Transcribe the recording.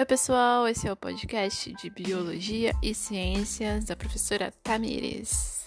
Oi, pessoal, esse é o podcast de Biologia e Ciências da professora Tamires.